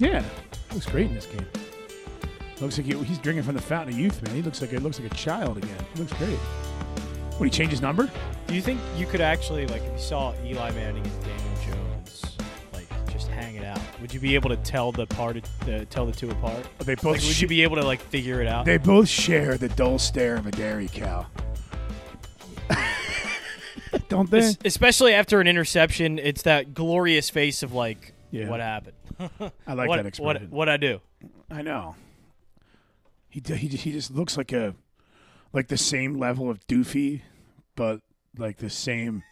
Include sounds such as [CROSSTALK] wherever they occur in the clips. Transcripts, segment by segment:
Yeah, looks great in this game. Looks like he, he's drinking from the fountain of youth, man. He looks like it looks like a child again. He looks great. When he changed his number? Do you think you could actually, like, if you saw Eli Manning and Daniel Jones, like, just hanging out, would you be able to tell the part, uh, tell the two apart? They both. Like, would sh- you be able to like figure it out? they both share the dull stare of a dairy cow. [LAUGHS] Don't they? Es- especially after an interception, it's that glorious face of like, Yeah. what happened? [LAUGHS] I like what, that expression. What what I do? I know. He he he just looks like a like the same level of doofy, but like the same,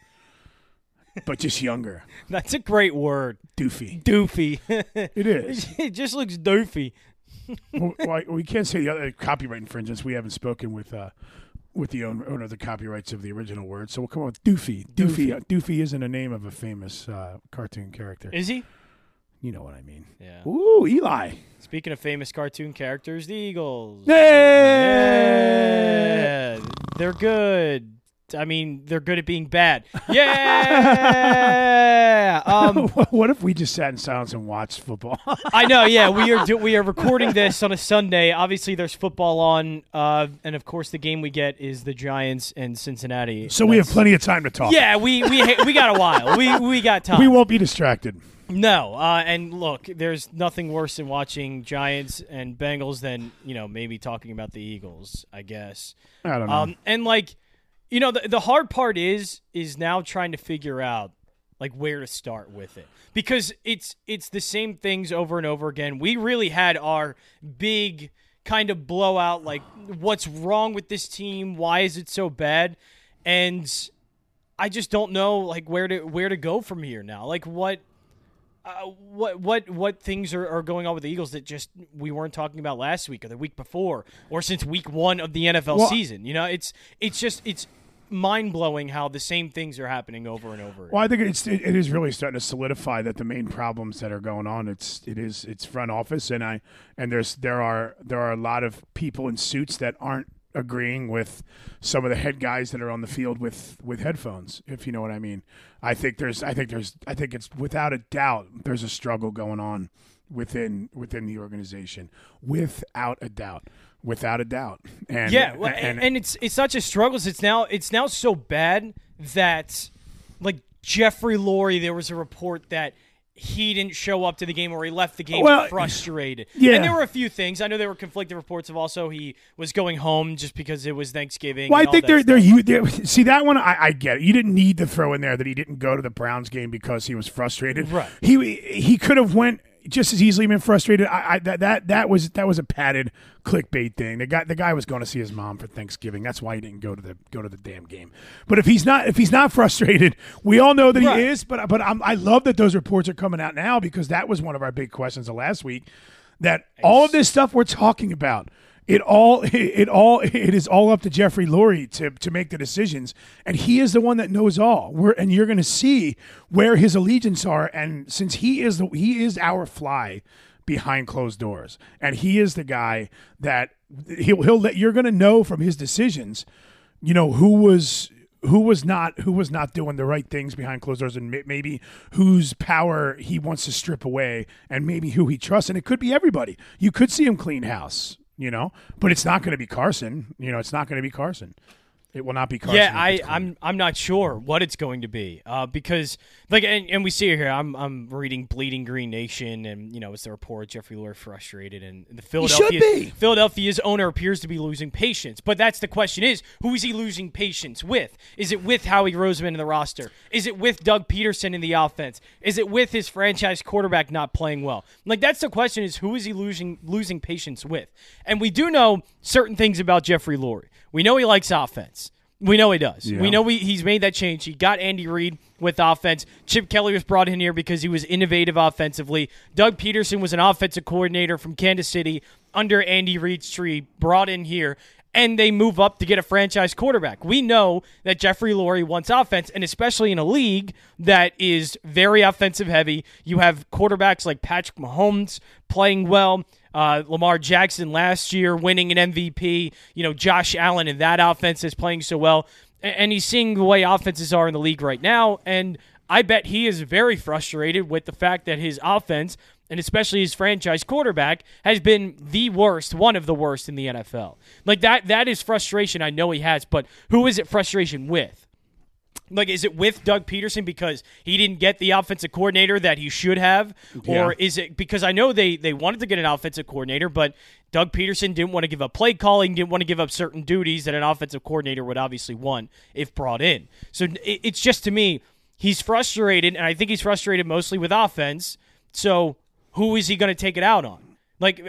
but just younger. [LAUGHS] That's a great word, Doofy. doofy. It is. [LAUGHS] it just looks doofy. well, well, we can't say the other copyright infringements. We haven't spoken with uh, with the owner, owner of the copyrights of the original word, so we'll come up with Doofy. Doofy. Doofy, Doofy isn't a name of a famous uh, cartoon character. Is he? You know what I mean? Yeah. Ooh, Eli. Speaking of famous cartoon characters, the Eagles. Hey! Yeah, they're good. I mean, they're good at being bad. [LAUGHS] Yeah. um, [LAUGHS] what if we just sat in silence and watched football? [LAUGHS] I know. Yeah, we are. Do, we are recording this on a Sunday. Obviously, there's football on, uh, and of course, the game we get is the Giants and Cincinnati. so we have plenty of time to talk. Yeah, we we we got a while. We we got time. We won't be distracted. No, uh, and look, there's nothing worse than watching Giants and Bengals than you know maybe talking about the Eagles. I guess. I don't know. Um, and like, you know, the, the hard part is is now trying to figure out like where to start with it because it's it's the same things over and over again. We really had our big kind of blowout like what's wrong with this team? Why is it so bad? And I just don't know like where to where to go from here now. Like what uh, what what what things are, are going on with the Eagles that just we weren't talking about last week or the week before or since week one of the NFL Well- season? You know, it's it's just it's mind blowing how the same things are happening over and over. Well, I think it's it, it is really starting to solidify that the main problems that are going on it's it is it's front office and I and there's there are there are a lot of people in suits that aren't agreeing with some of the head guys that are on the field with with headphones if you know what I mean. I think there's I think there's I think it's without a doubt there's a struggle going on within within the organization without a doubt without a doubt and yeah, well, and, and it's it's not just struggles. It's now it's now so bad that like Jeffrey Lurie, there was a report that he didn't show up to the game or he left the game Well, frustrated. yeah. And there were a few things. I know there were conflicting reports of also he was going home just because it was Thanksgiving. Well, I think they're they're, you they're see that one. I, I get it. You didn't need to throw in there that he didn't go to the Browns game because he was frustrated. Right. He he could have went just as easily been frustrated. I, I that that that was that was a padded clickbait thing. The guy the guy was going to see his mom for Thanksgiving. That's why he didn't go to the go to the damn game. But if he's not if he's not [LAUGHS] frustrated, we all know that Right. he is. But but I'm, I love that those reports are coming out now because that was one of our big questions of last week. That all of this stuff we're talking about it all [LAUGHS] it all it is all up to Jeffrey Lurie to to make the decisions. And he is the one that knows all. We're, and you're going to see where his allegiance are. And since he is the he is our fly behind closed doors and he is the guy that he'll he'll let you're going to know from his decisions you know who was who was not who was not doing the right things behind closed doors and maybe whose power he wants to strip away and maybe who he trusts. And it could be everybody. You could see him clean house you know? But it's not going to be carson. You know it's not going to be carson it will not be carson Yeah, I, I'm I'm not sure what it's going to be uh, because like and, and we see it here. I'm I'm reading Bleeding Green Nation and you know it's the report Jeffrey Lurie frustrated and the Philadelphia. Philadelphia's owner appears to be losing patience. But that's the question: is who is he losing patience with? Is it with Howie Roseman in the roster? Is it with Doug Pederson in the offense? Is it with his franchise quarterback not playing well? Like that's the question: is who is he losing losing patience with? And we do know certain things about Jeffrey Lurie. We know he likes offense. We know he does. Yeah. We know he, he's made that change. He got Andy Reid with offense. Chip Kelly was brought in here because he was innovative offensively. Doug Pederson was an offensive coordinator from Kansas City under Andy Reid's tree, brought in here, and they move up to get a franchise quarterback. We know that Jeffrey Lurie wants offense, and especially in a league that is very offensive heavy. You have quarterbacks like Patrick Mahomes playing well. Uh, Lamar Jackson last year winning an MVP. You know, Josh Allen in that offense is playing so well. And he's seeing the way offenses are in the league right now. And I bet he is very frustrated with the fact that his offense and especially his franchise quarterback, has been the worst, one of the worst in the NFL. Like that that is frustration I know he has, but who is it frustration with? Like, is it with Doug Pederson because he didn't get the offensive coordinator that he should have, Yeah. or is it because I know they they wanted to get an offensive coordinator, but Doug Pederson didn't want to give up play calling, didn't want to give up certain duties that an offensive coordinator would obviously want if brought in. So it, it's just to me, he's frustrated, and I think he's frustrated mostly with offense. So who is he going to take it out on? Like,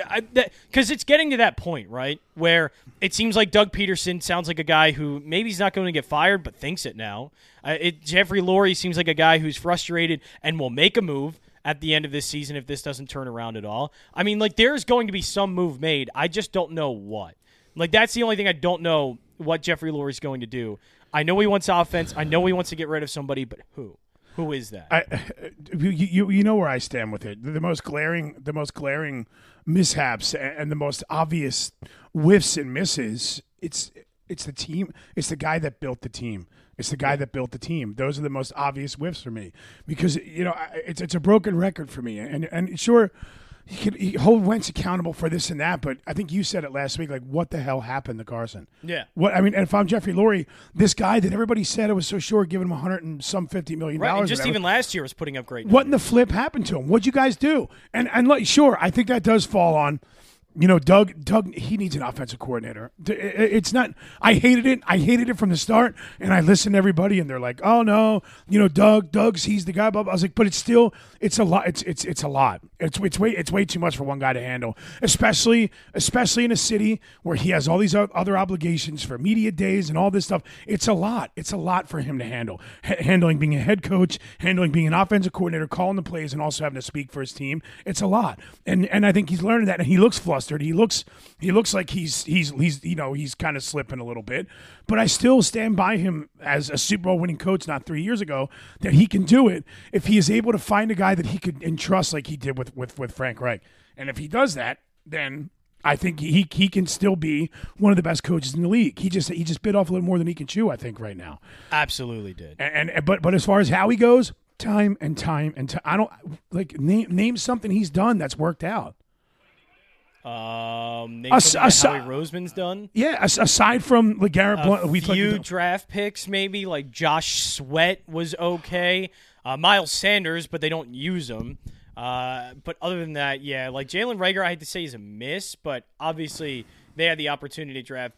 because it's getting to that point, right, where it seems like Doug Pederson sounds like a guy who maybe he's not going to get fired, but thinks it now. Uh, it, Jeffrey Lurie seems like a guy who's frustrated and will make a move at the end of this season if this doesn't turn around at all. I mean, like, there's going to be some move made. I just don't know what. Like, that's the only thing I don't know what Jeffrey Lurie's going to do. I know he wants offense. I know he wants to get rid of somebody, but who? Who is that? I, [LAUGHS] you, you you know where I stand with it. The, most glaring the most glaring mishaps and, and the most obvious whiffs and misses. It's it's the team. It's the guy that built the team. It's the guy that built the team. Those are the most obvious whiffs for me because you know it's it's a broken record for me. And and sure, he could he hold Wentz accountable for this and that, but I think you said it last week. Like, what the hell happened to Carson? Yeah. What I mean, and if I'm Jeffrey Lurie, this guy that everybody said it was so sure, giving him a hundred and some fifty million dollars. And just even last year was putting up great. What in the flip happened to him? What'd you guys do? And and like, sure, I think that does fall on, you know, Doug. Doug, he needs an offensive coordinator. It's not. I hated it. I hated it from the start. And I listened to everybody, and they're like, "Oh no, you know, Doug. Doug's he's the guy." I was like, but it's still, it's a lot. It's it's it's a lot. It's it's way it's way too much for one guy to handle, especially especially in a city where he has all these other obligations for media days and all this stuff. It's a lot. It's a lot for him to handle. H- handling being a head coach, handling being an offensive coordinator, calling the plays, and also having to speak for his team. It's a lot. And and I think he's learning that. And he looks flustered. He looks he looks like he's he's he's you know he's kind of slipping a little bit. But I still stand by him as a Super Bowl winning coach not three years ago that he can do it if he is able to find a guy that he could entrust like he did with with with Frank Reich. And if he does that, then I think he he can still be one of the best coaches in the league. He just he just bit off a little more than he can chew. I think right now. Absolutely did. And, and but but as far as how he goes, time and time and time, I don't like name name something he's done that's worked out. Um, name As- something that as- Howie Roseman's done. Yeah, as, aside from LeGarrette A Blunt, we few draft picks, maybe like Josh Sweat was okay. Uh, Miles Sanders, but they don't use him. Uh, but other than that, yeah, like Jalen Reagor, I hate to say is a miss, but obviously they had the opportunity to draft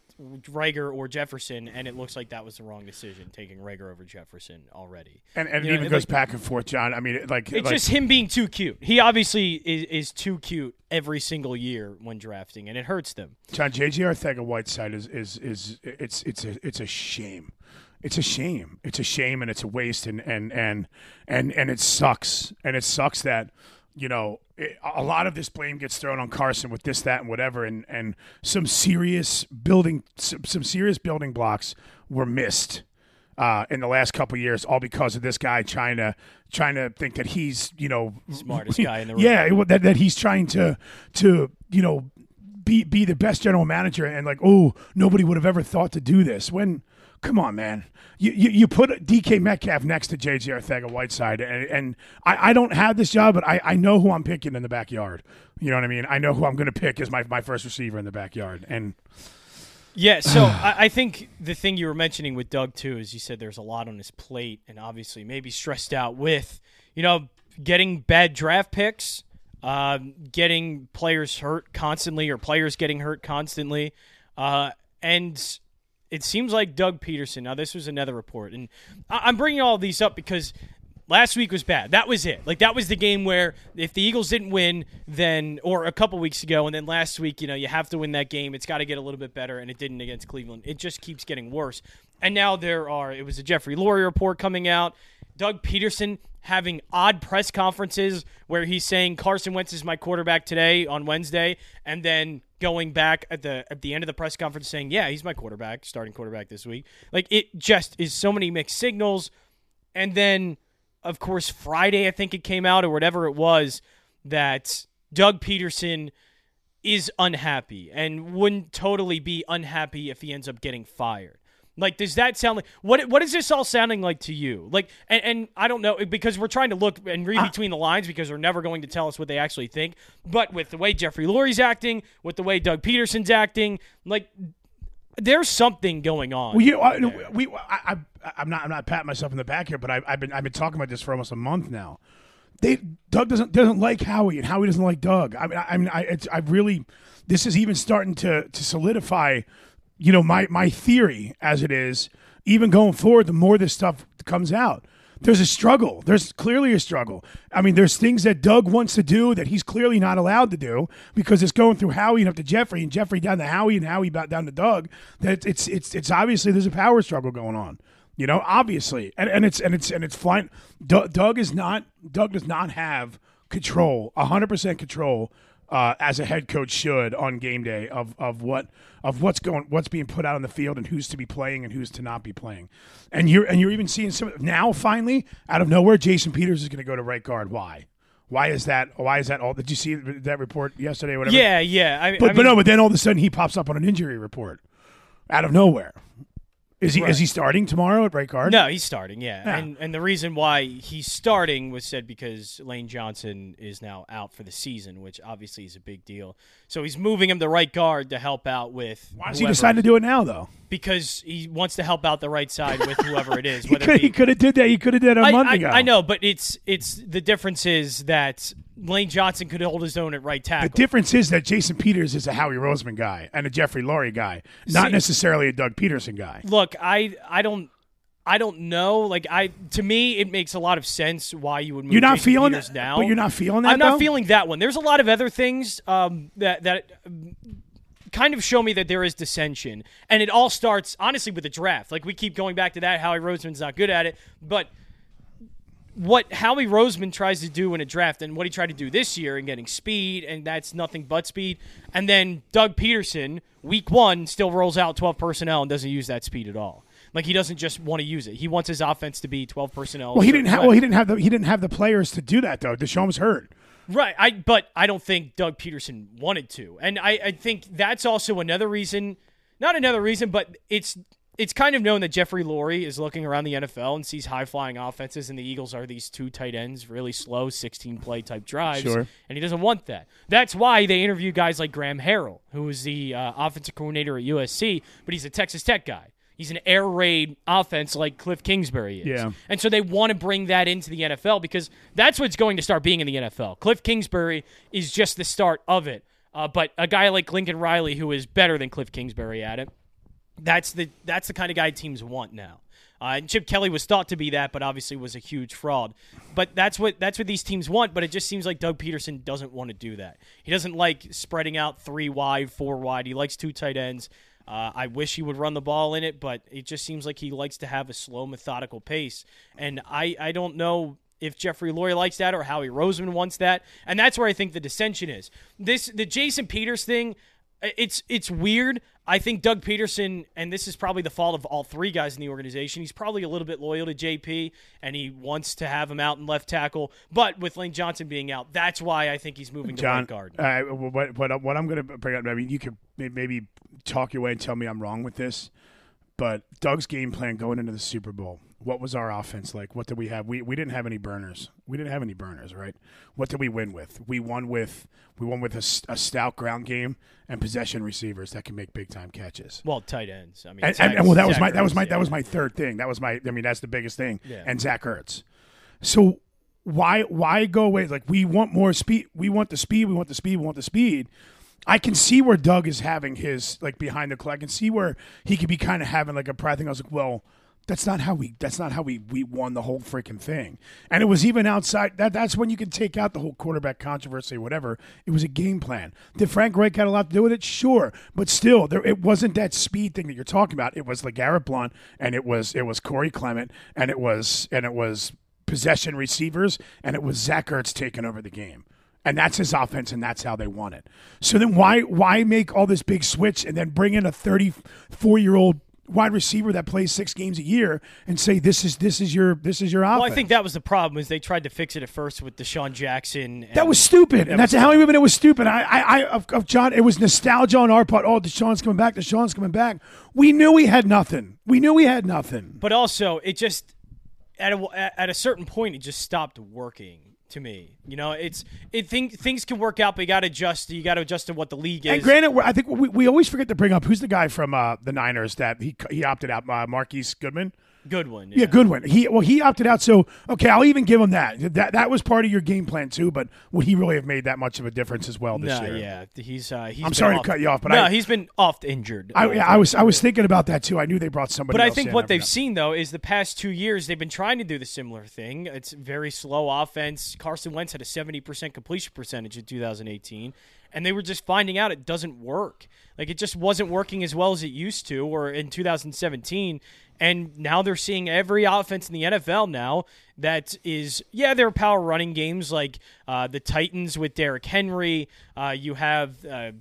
Reagor or Jefferson, and it looks like that was the wrong decision, taking Reagor over Jefferson already. and, and it know, even like- goes back and forth, John. I mean, it- like It's like, just him being too cute. He obviously is, is too cute every single year when drafting, and it hurts them. John JJ Arcega-Whiteside is is is it's it's a it's a shame. It's a shame. It's a shame and it's a waste and and and and and it sucks. And it sucks that you know it, a lot of this blame gets thrown on Carson with this that and whatever and and some serious building some, some serious building blocks were missed uh, in the last couple of years, all because of this guy trying to trying to think that he's you know Smartest guy in the [LAUGHS] room. Yeah, it- that that he's trying to to you know be be the best general manager and like oh nobody would have ever thought to do this when come on man. You you, you put DK Metcalf next to JJ Arcega-Whiteside and and I, I don't have this job but I, I know who I'm picking in the backyard. You know what I mean? I know who I'm going to pick as my my first receiver in the backyard and Yeah, so [SIGHS] I, I think the thing you were mentioning with Doug too is you said there's a lot on his plate, and obviously maybe stressed out with you know getting bad draft picks, um, getting players hurt constantly, or players getting hurt constantly, uh, and it seems like Doug Pederson. Now this was another report, and I, I'm bringing all these up because Last week was bad. That was it. Like that was the game where if the Eagles didn't win, then or a couple weeks ago, and then last week, you know, you have to win that game. It's got to get a little bit better, and it didn't against Cleveland. It just keeps getting worse. And now there are. It was a Jeffrey Lurie report coming out. Doug Pederson having odd press conferences where he's saying Carson Wentz is my quarterback today on Wednesday, and then going back at the at the end of the press conference saying, "Yeah, he's my quarterback, starting quarterback this week." Like it just is so many mixed signals. And then, of course, Friday, I think it came out or whatever it was, that Doug Pederson is unhappy and wouldn't totally be unhappy if he ends up getting fired. Like, does that sound like what? What is this all sounding like to you? Like, and, and I don't know because we're trying to look and read ah. between the lines because they're never going to tell us what they actually think. But with the way Jeffrey Lurie's acting, with the way Doug Pederson's acting, like there's something going on. Well, you, I, we, I, I, I'm not, I'm not patting myself in the back here, but I, I've been, I've been talking about this for almost a month now. They, Doug doesn't doesn't like Howie, and Howie doesn't like Doug. I mean, I, I mean, I, it's, I really, this is even starting to to solidify, you know, my my theory as it is. Even going forward, the more this stuff comes out, there's a struggle. There's clearly a struggle. I mean, there's things that Doug wants to do that he's clearly not allowed to do because it's going through Howie and up to Jeffrey, and Jeffrey down to Howie, and Howie back down to Doug. That it's it's it's obviously there's a power struggle going on. You know, obviously, and, and it's and it's and it's flying. Doug, Doug is not. Doug does not have control, hundred percent control, uh, as a head coach should on game day of of what of what's going, what's being put out on the field, and who's to be playing and who's to not be playing. And you're and you're even seeing some now. Finally, out of nowhere, Jason Peters is going to go to right guard. Why? Why is that? Why is that all? Did you see that report yesterday? Whatever. Yeah, yeah. I, but I mean, but no. But then all of a sudden he pops up on an injury report out of nowhere. Is he Right. is he starting tomorrow at right guard? No, he's starting. Yeah, Yeah. and and the reason why he's starting was said because Lane Johnson is now out for the season, which obviously is a big deal. So he's moving him to right guard to help out with. Why does he decide to do it now though? Because he wants to help out the right side with whoever it is. [LAUGHS] He Whether could, he could have did that. He could have did it a I, month I- ago. I know, but it's it's the difference is that Lane Johnson could hold his own at right tackle. The difference is that Jason Peters is a Howie Roseman guy and a Jeffrey Lurie guy, not See- necessarily a Doug Pederson guy. Look, I I don't. I don't know. Like I, to me, it makes a lot of sense why you would move. You're not Jason feeling Peters now, but you're not feeling that. I'm not though? feeling that one. There's a lot of other things um, that that kind of show me that there is dissension, and it all starts honestly with the draft. Like we keep going back to that. Howie Roseman's not good at it, but what Howie Roseman tries to do in a draft and what he tried to do this year in getting speed, and that's nothing but speed. And then Doug Pederson, week one, still rolls out 12 personnel and doesn't use that speed at all. Like he doesn't just want to use it. He wants his offense to be 12 personnel. Well, he didn't have. Well, he didn't have the. He didn't have the players to do that though. DeSean's hurt. Right. I but I don't think Doug Pederson wanted to. And I, I think that's also another reason not another reason, but it's it's kind of known that Jeffrey Lurie is looking around the NFL and sees high flying offenses and the Eagles are these two tight ends, really slow, sixteen play type drives. Sure. And he doesn't want that. That's why they interview guys like Graham Harrell, who is the uh, offensive coordinator at USC, but he's a Texas Tech guy. He's an air raid offense like Cliff Kingsbury is. Yeah. And so they want to bring that into the NFL because that's what's going to start being in the NFL. Cliff Kingsbury is just the start of it. Uh, but a guy like Lincoln Riley, who is better than Cliff Kingsbury at it, that's the that's the kind of guy teams want now. Uh, and Chip Kelly was thought to be that, but obviously was a huge fraud. But that's what that's what these teams want. But it just seems like Doug Pederson doesn't want to do that. He doesn't like spreading out three wide, four wide. He likes two tight ends. Uh, I wish he would run the ball in it, but it just seems like he likes to have a slow, methodical pace. And I, I don't know if Jeffrey Lurie likes that or Howie Roseman wants that. And that's where I think the dissension is. This the Jason Peters thing, it's it's weird. I think Doug Pederson, and this is probably the fault of all three guys in the organization. He's probably a little bit loyal to JP, and he wants to have him out in left tackle. But with Lane Johnson being out, that's why I think he's moving to John, right guard. uh, what, what, what I'm going to bring up, I mean, you could maybe talk your way and tell me I'm wrong with this, but Doug's game plan going into the Super Bowl, what was our offense like? What did we have? We, we didn't have any burners. We didn't have any burners, right? What did we win with? We won with we won with a, a stout ground game and possession receivers that can make big time catches. Well, tight ends. I mean, And, and, Zach- and well, that was my that was my yeah. that was my third thing. That was my I mean that's the biggest thing. Yeah. And Zach Ertz. So why why go away? Like we want more speed. We want the speed. We want the speed. We want the speed. I can see where Doug is having his like behind the clock. I can see where he could be kind of having like a pride thing. I was like, well, that's not how we. That's not how we we won the whole freaking thing. And it was even outside. That that's when you can take out the whole quarterback controversy, whatever. It was a game plan. Did Frank Reich had a lot to do with it? Sure, but still, there it wasn't that speed thing that you're talking about. It was LeGarrette Blunt, and it was it was Corey Clement, and it was and it was possession receivers, and it was Zach Ertz taking over the game. And that's his offense, and that's how they won it. So then, why why make all this big switch and then bring in a 34 year old wide receiver that plays six games a year and say this is this is your this is your offense. Well, I think that was the problem is they tried to fix it at first with DeSean Jackson. that was stupid, and that's how many women it was stupid. I, I, I of, of John, it was nostalgia on our part. Oh, DeSean's coming back. DeSean's coming back. We knew we had nothing. We knew we had nothing. But also, it just at a, at a certain point, it just stopped working to me. You know, it's it think things can work out, but you got to adjust. You got to adjust to what the league is. And granted, I think we, we always forget to bring up who's the guy from uh, the Niners that he he opted out, uh, Marquise Goodman. Goodwin. Yeah. Goodwin. He well, he opted out. So okay, I'll even give him that. That that was part of your game plan too. But would he really have made that much of a difference as well this No, year? yeah, he's. Uh, he's I'm sorry to cut you off, but no, I- he's been oft injured. I, yeah, I was I was thinking about that too. I knew they brought somebody. But I think in. what they've seen though is the past two years they've been trying to do the similar thing. It's very slow offense. Carson Wentz had a seventy percent completion percentage in 2018, and they were just finding out it doesn't work. Like it just wasn't working as well as it used to, or in 2017. And now they're seeing every offense in the NFL now that is, yeah, there are power running games like uh, the Titans with Derrick Henry. Uh, you have. Uh,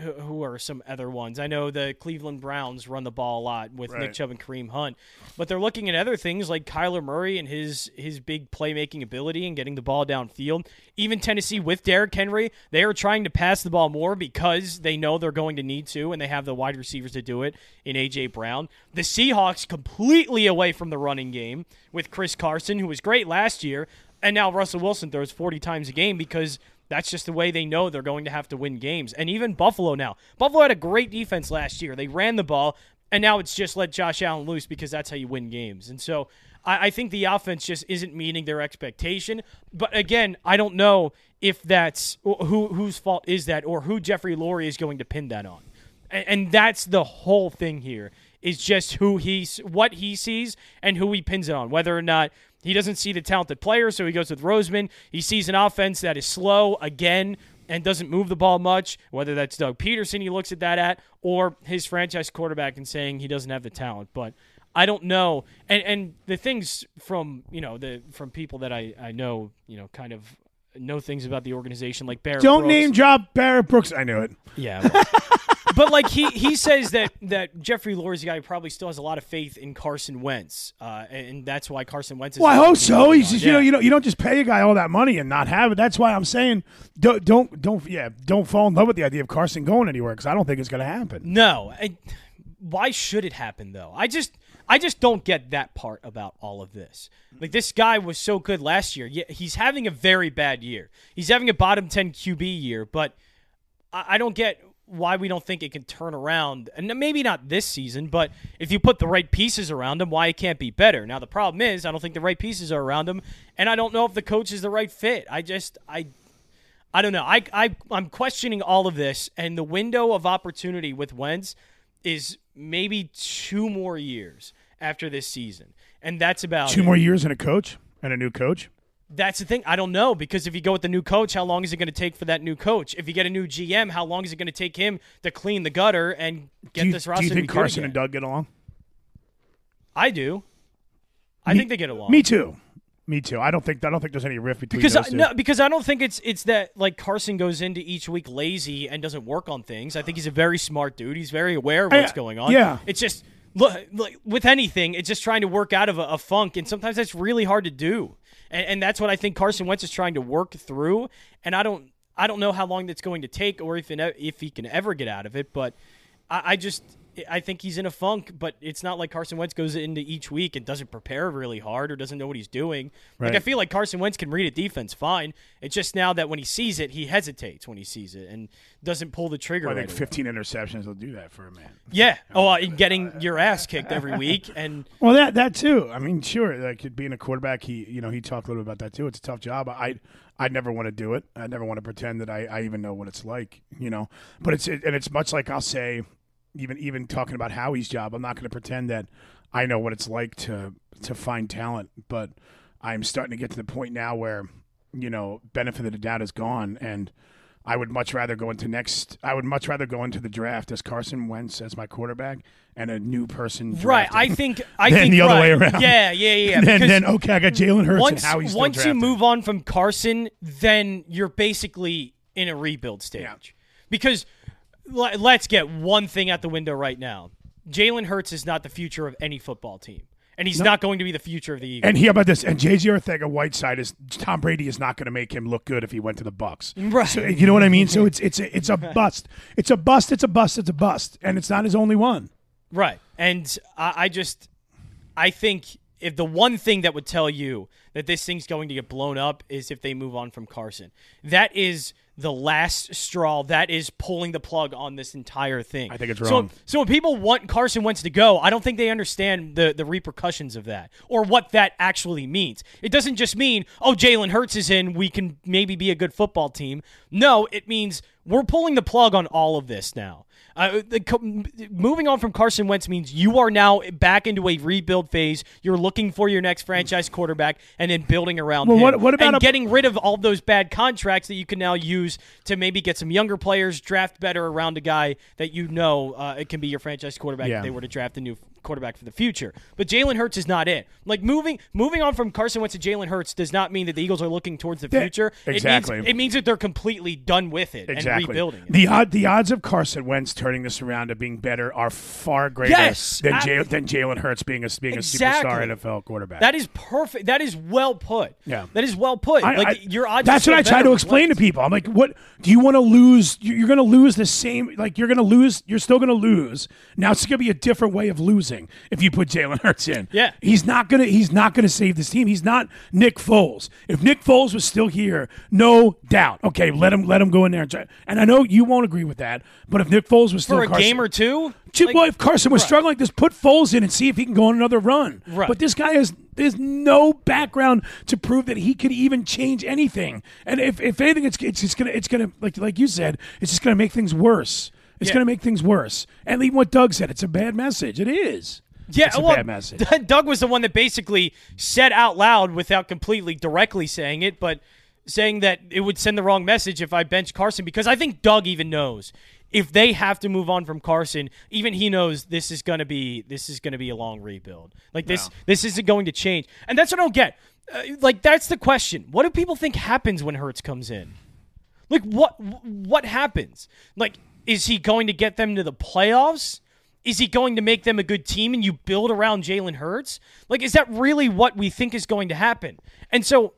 who- are some other ones? I know the Cleveland Browns run the ball a lot with Nick Chubb and Kareem Hunt, but they're looking at other things like Kyler Murray and his his big playmaking ability and getting the ball downfield. Even Tennessee with Derrick Henry, they are trying to pass the ball more because they know they're going to need to, and they have the wide receivers to do it in AJ Brown. The Seahawks completely away from the running game with Chris Carson, who was great last year, and now Russell Wilson throws 40 times a game because that's just the way they know they're going to have to win games. And even Buffalo now. Buffalo had a great defense last year. They ran the ball, and now it's just let Josh Allen loose because that's how you win games. And so I, I think the offense just isn't meeting their expectation. But again, I don't know if that's who whose fault is that or who Jeffrey Lurie is going to pin that on. And, and that's the whole thing here is just who he's what he sees and who he pins it on. Whether or not he doesn't see the talented player, so he goes with Roseman. He sees an offense that is slow again and doesn't move the ball much. Whether that's Doug Pederson, he looks at that at, or his franchise quarterback and saying he doesn't have the talent. But I don't know. And and the things from you know the from people that I I know you know kind of know things about the organization like Barrett. Don't Brooks. name drop Barrett Brooks. I knew it. Yeah. well. [LAUGHS] but like he he says that that Jeffrey Lurie's guy who probably still has a lot of faith in Carson Wentz, uh, and that's why Carson Wentz. Is Well, I hope so. He's just, you know, you know, you don't just pay a guy all that money and not have it. That's why I'm saying, don't, don't, don't yeah, don't fall in love with the idea of Carson going anywhere because I don't think it's going to happen. No, I, why should it happen though? I just I just don't get that part about all of this. Like this guy was so good last year. Yeah, he's having a very bad year. He's having a bottom ten QB year, but I, I don't get why we don't think it can turn around. And maybe not this season, but if you put the right pieces around him, why it can't be better. Now the problem is I don't think the right pieces are around him, and I don't know if the coach is the right fit. I just I I don't know. I, I I'm questioning all of this, and the window of opportunity with Wentz is maybe two more years after this season, and that's about Two it. more years and a coach and a new coach. That's the thing. I don't know because if you go with the new coach, how long is it going to take for that new coach? If you get a new GM, how long is it going to take him to clean the gutter and get you, this do you think Carson and Doug get along? I do. I Me- think they get along. Me too. Me too. I don't think I don't think there's any rift between because I, two. no, because I don't think it's it's that like Carson goes into each week lazy and doesn't work on things. I think he's a very smart dude. He's very aware of what's I- going on. yeah. it's just look like with anything, it's just trying to work out of a, a funk, and sometimes that's really hard to do. And, and that's what I think Carson Wentz is trying to work through. And I don't I don't know how long that's going to take, or if if he can ever get out of it. But I, I just I think he's in a funk, but it's not like Carson Wentz goes into each week and doesn't prepare really hard or doesn't know what he's doing. Like I feel like Carson Wentz can read a defense fine. It's just now that when he sees it, he hesitates when he sees it and doesn't pull the trigger. I right think away. 15 interceptions will do that for a man. Yeah. [LAUGHS] Oh, uh, getting your ass kicked every week and Well, that that too. I mean, sure, like being a quarterback, he you know he talked a little bit about that too. It's a tough job. I I never want to do it. I never want to pretend that I, I even know what it's like. You know, but it's and it's much like I'll say, even even talking about Howie's job. I'm not going to pretend that I know what it's like to to find talent, but I'm starting to get to the point now where you know benefit of the doubt is gone and. I would much rather go into next. I would much rather go into the draft as Carson Wentz as my quarterback and a new person. right. I think I [LAUGHS] Than think the other right. way around. Yeah, yeah, yeah. And then, then okay, I got Jalen Hurts once and how he's still once you move on from Carson, then you're basically in a rebuild stage. Yeah. Because let's get one thing out the window right now. Jalen Hurts is not the future of any football team, and he's not going to be the future of the Eagles. And here about this, and JJ Arcega-Whiteside is Tom Brady is not going to make him look good if he went to the Bucs. Right. So, you know what I mean? So [LAUGHS] it's it's a, it's a bust. It's a bust. It's a bust. It's a bust, and it's not his only one. Right. And I, I just, I think if the one thing that would tell you that this thing's going to get blown up is if they move on from Carson. That is the last straw. That is pulling the plug on this entire thing. I think it's So, wrong. so when people want Carson Wentz to go, I don't think they understand the, the repercussions of that or what that actually means. It doesn't just mean, oh, Jalen Hurts is in, we can maybe be a good football team. No, it means we're pulling the plug on all of this now. Uh, the, moving on from Carson Wentz means you are now back into a rebuild phase. You're looking for your next franchise quarterback and then building around Well, him. what- what about and a- getting rid of all those bad contracts that you can now use to maybe get some younger players, draft better around a guy that you know uh, it can be your franchise quarterback Yeah. if they were to draft a new quarterback for the future. But Jalen Hurts is not it. Like moving moving on from Carson Wentz to Jalen Hurts does not mean that the Eagles are looking towards the future. exactly. It means, it means that they're completely done with it and Exactly. rebuilding it. The odd, the odds of Carson Wentz turning this around to being better are far greater Yes, than I- Jay, than Jalen Hurts being a being Exactly. a superstar NFL quarterback. That is perfect. That is well put. Yeah. That is well put. I- like I- your odds. That's what I try to explain to people. I'm like, what do you want to lose? You're going to lose the same. Like you're going to lose. You're still going to lose. Now it's going to be a different way of losing if you put Jalen Hurts in. Yeah. he's not gonna. He's not gonna save this team. He's not Nick Foles. If Nick Foles was still here, no doubt. Okay, let him let him go in there and try. And I know you won't agree with that, but if Nick Foles was still for a Carson- game or two. Gee, like- well, if Carson was struggling like this, put Foles in and see if he can go on another run. Right. But this guy has there's no background to prove that he could even change anything. And if, if anything, it's it's just gonna it's gonna like like you said, it's just gonna make things worse. It's Yeah. gonna make things worse. And even what Doug said, it's a bad message. It is. Yeah, it's a well, bad message. [LAUGHS] Doug was the one that basically said out loud without completely directly saying it, but saying that it would send the wrong message if I bench Carson because I think Doug even knows if they have to move on from Carson, even he knows this is gonna be this is gonna be a long rebuild. Like this this isn't going to change, and that's what I don't get. Uh, like that's the question. What do people think happens when Hurts comes in? Like what what happens? Like is he going to get them to the playoffs? Is he going to make them a good team and you build around Jalen Hurts? Like is that really what we think is going to happen? And so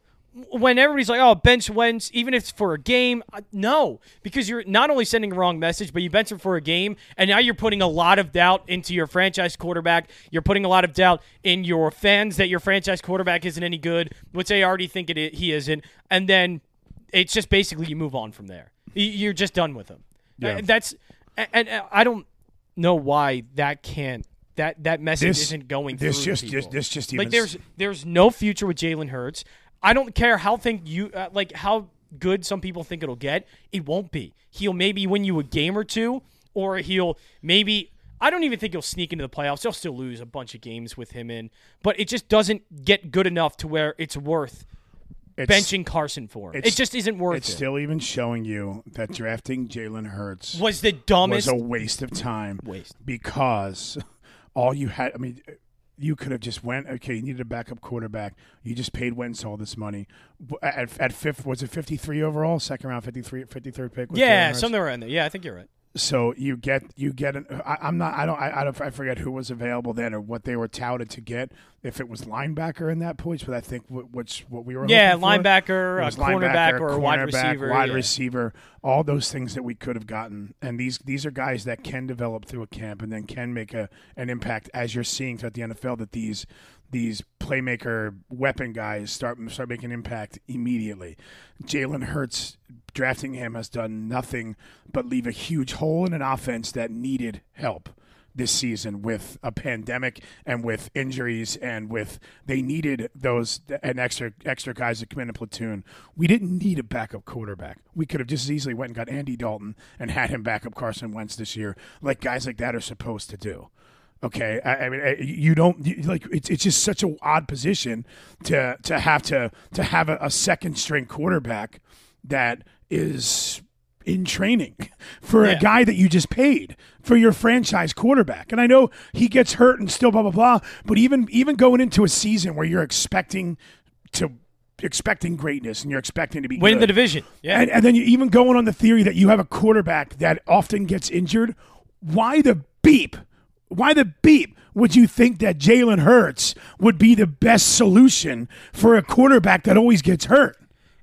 when everybody's like, "Oh, bench Wentz," even if it's for a game, uh, no, because you're not only sending a wrong message, but you bench him for a game, and now you're putting a lot of doubt into your franchise quarterback. You're putting a lot of doubt in your fans that your franchise quarterback isn't any good, which they already think it he isn't, and then it's just basically you move on from there. You're just done with him. Yeah. Uh, That's a- and, uh, I don't know why that can't that that message This- isn't going this through. just- to this- just even like there's there's no future with Jalen Hurts. I don't care how think you uh, like how good some people think it'll get. It won't be. He'll maybe win you a game or two, or he'll maybe. I don't even think he'll sneak into the playoffs. They'll still lose a bunch of games with him in, but it just doesn't get good enough to where it's worth benching Carson for. It just isn't worth it. It's still even showing you that drafting Jalen Hurts was the dumbest. was a waste of time. Waste. because all you had. I mean, you could have just went. Okay, you needed a backup quarterback. You just paid Wentz all this money. At, at fifth, was it fifty three overall? Second round, 53, 53rd pick. Yeah, something around there. Yeah, I think you're right. So you get you get an. I, I'm not. I don't. I, I don't. I forget who was available then or what they were touted to get. If it was linebacker in that point, but I think which what we were. Yeah, linebacker, a was uh, cornerback, or a wide receiver. wide yeah. receiver, all those things that we could have gotten, and these these are guys that can develop through a camp and then can make a an impact, as you're seeing throughout the NFL. That these these playmaker weapon guys start start making impact immediately. Jalen Hurts drafting him has done nothing but leave a huge hole in an offense that needed help this season with a pandemic and with injuries and with they needed those an extra extra guys to come in a platoon. We didn't need a backup quarterback. We could have just as easily went and got Andy Dalton and had him back up Carson Wentz this year, like guys like that are supposed to do. Okay, I, I mean, I- you don't you, like it's it's just such an odd position to to have to to have a, a second string quarterback that is in training [LAUGHS] for a guy that you just paid for your franchise quarterback. And I know he gets hurt and still blah blah blah, but even even going into a season where you're expecting to expecting greatness and you're expecting to be Win good, the division. Yeah. and, and then you even going on the theory that you have a quarterback that often gets injured. Why the beep why the beep would you think that Jalen Hurts would be the best solution for a quarterback that always gets hurt?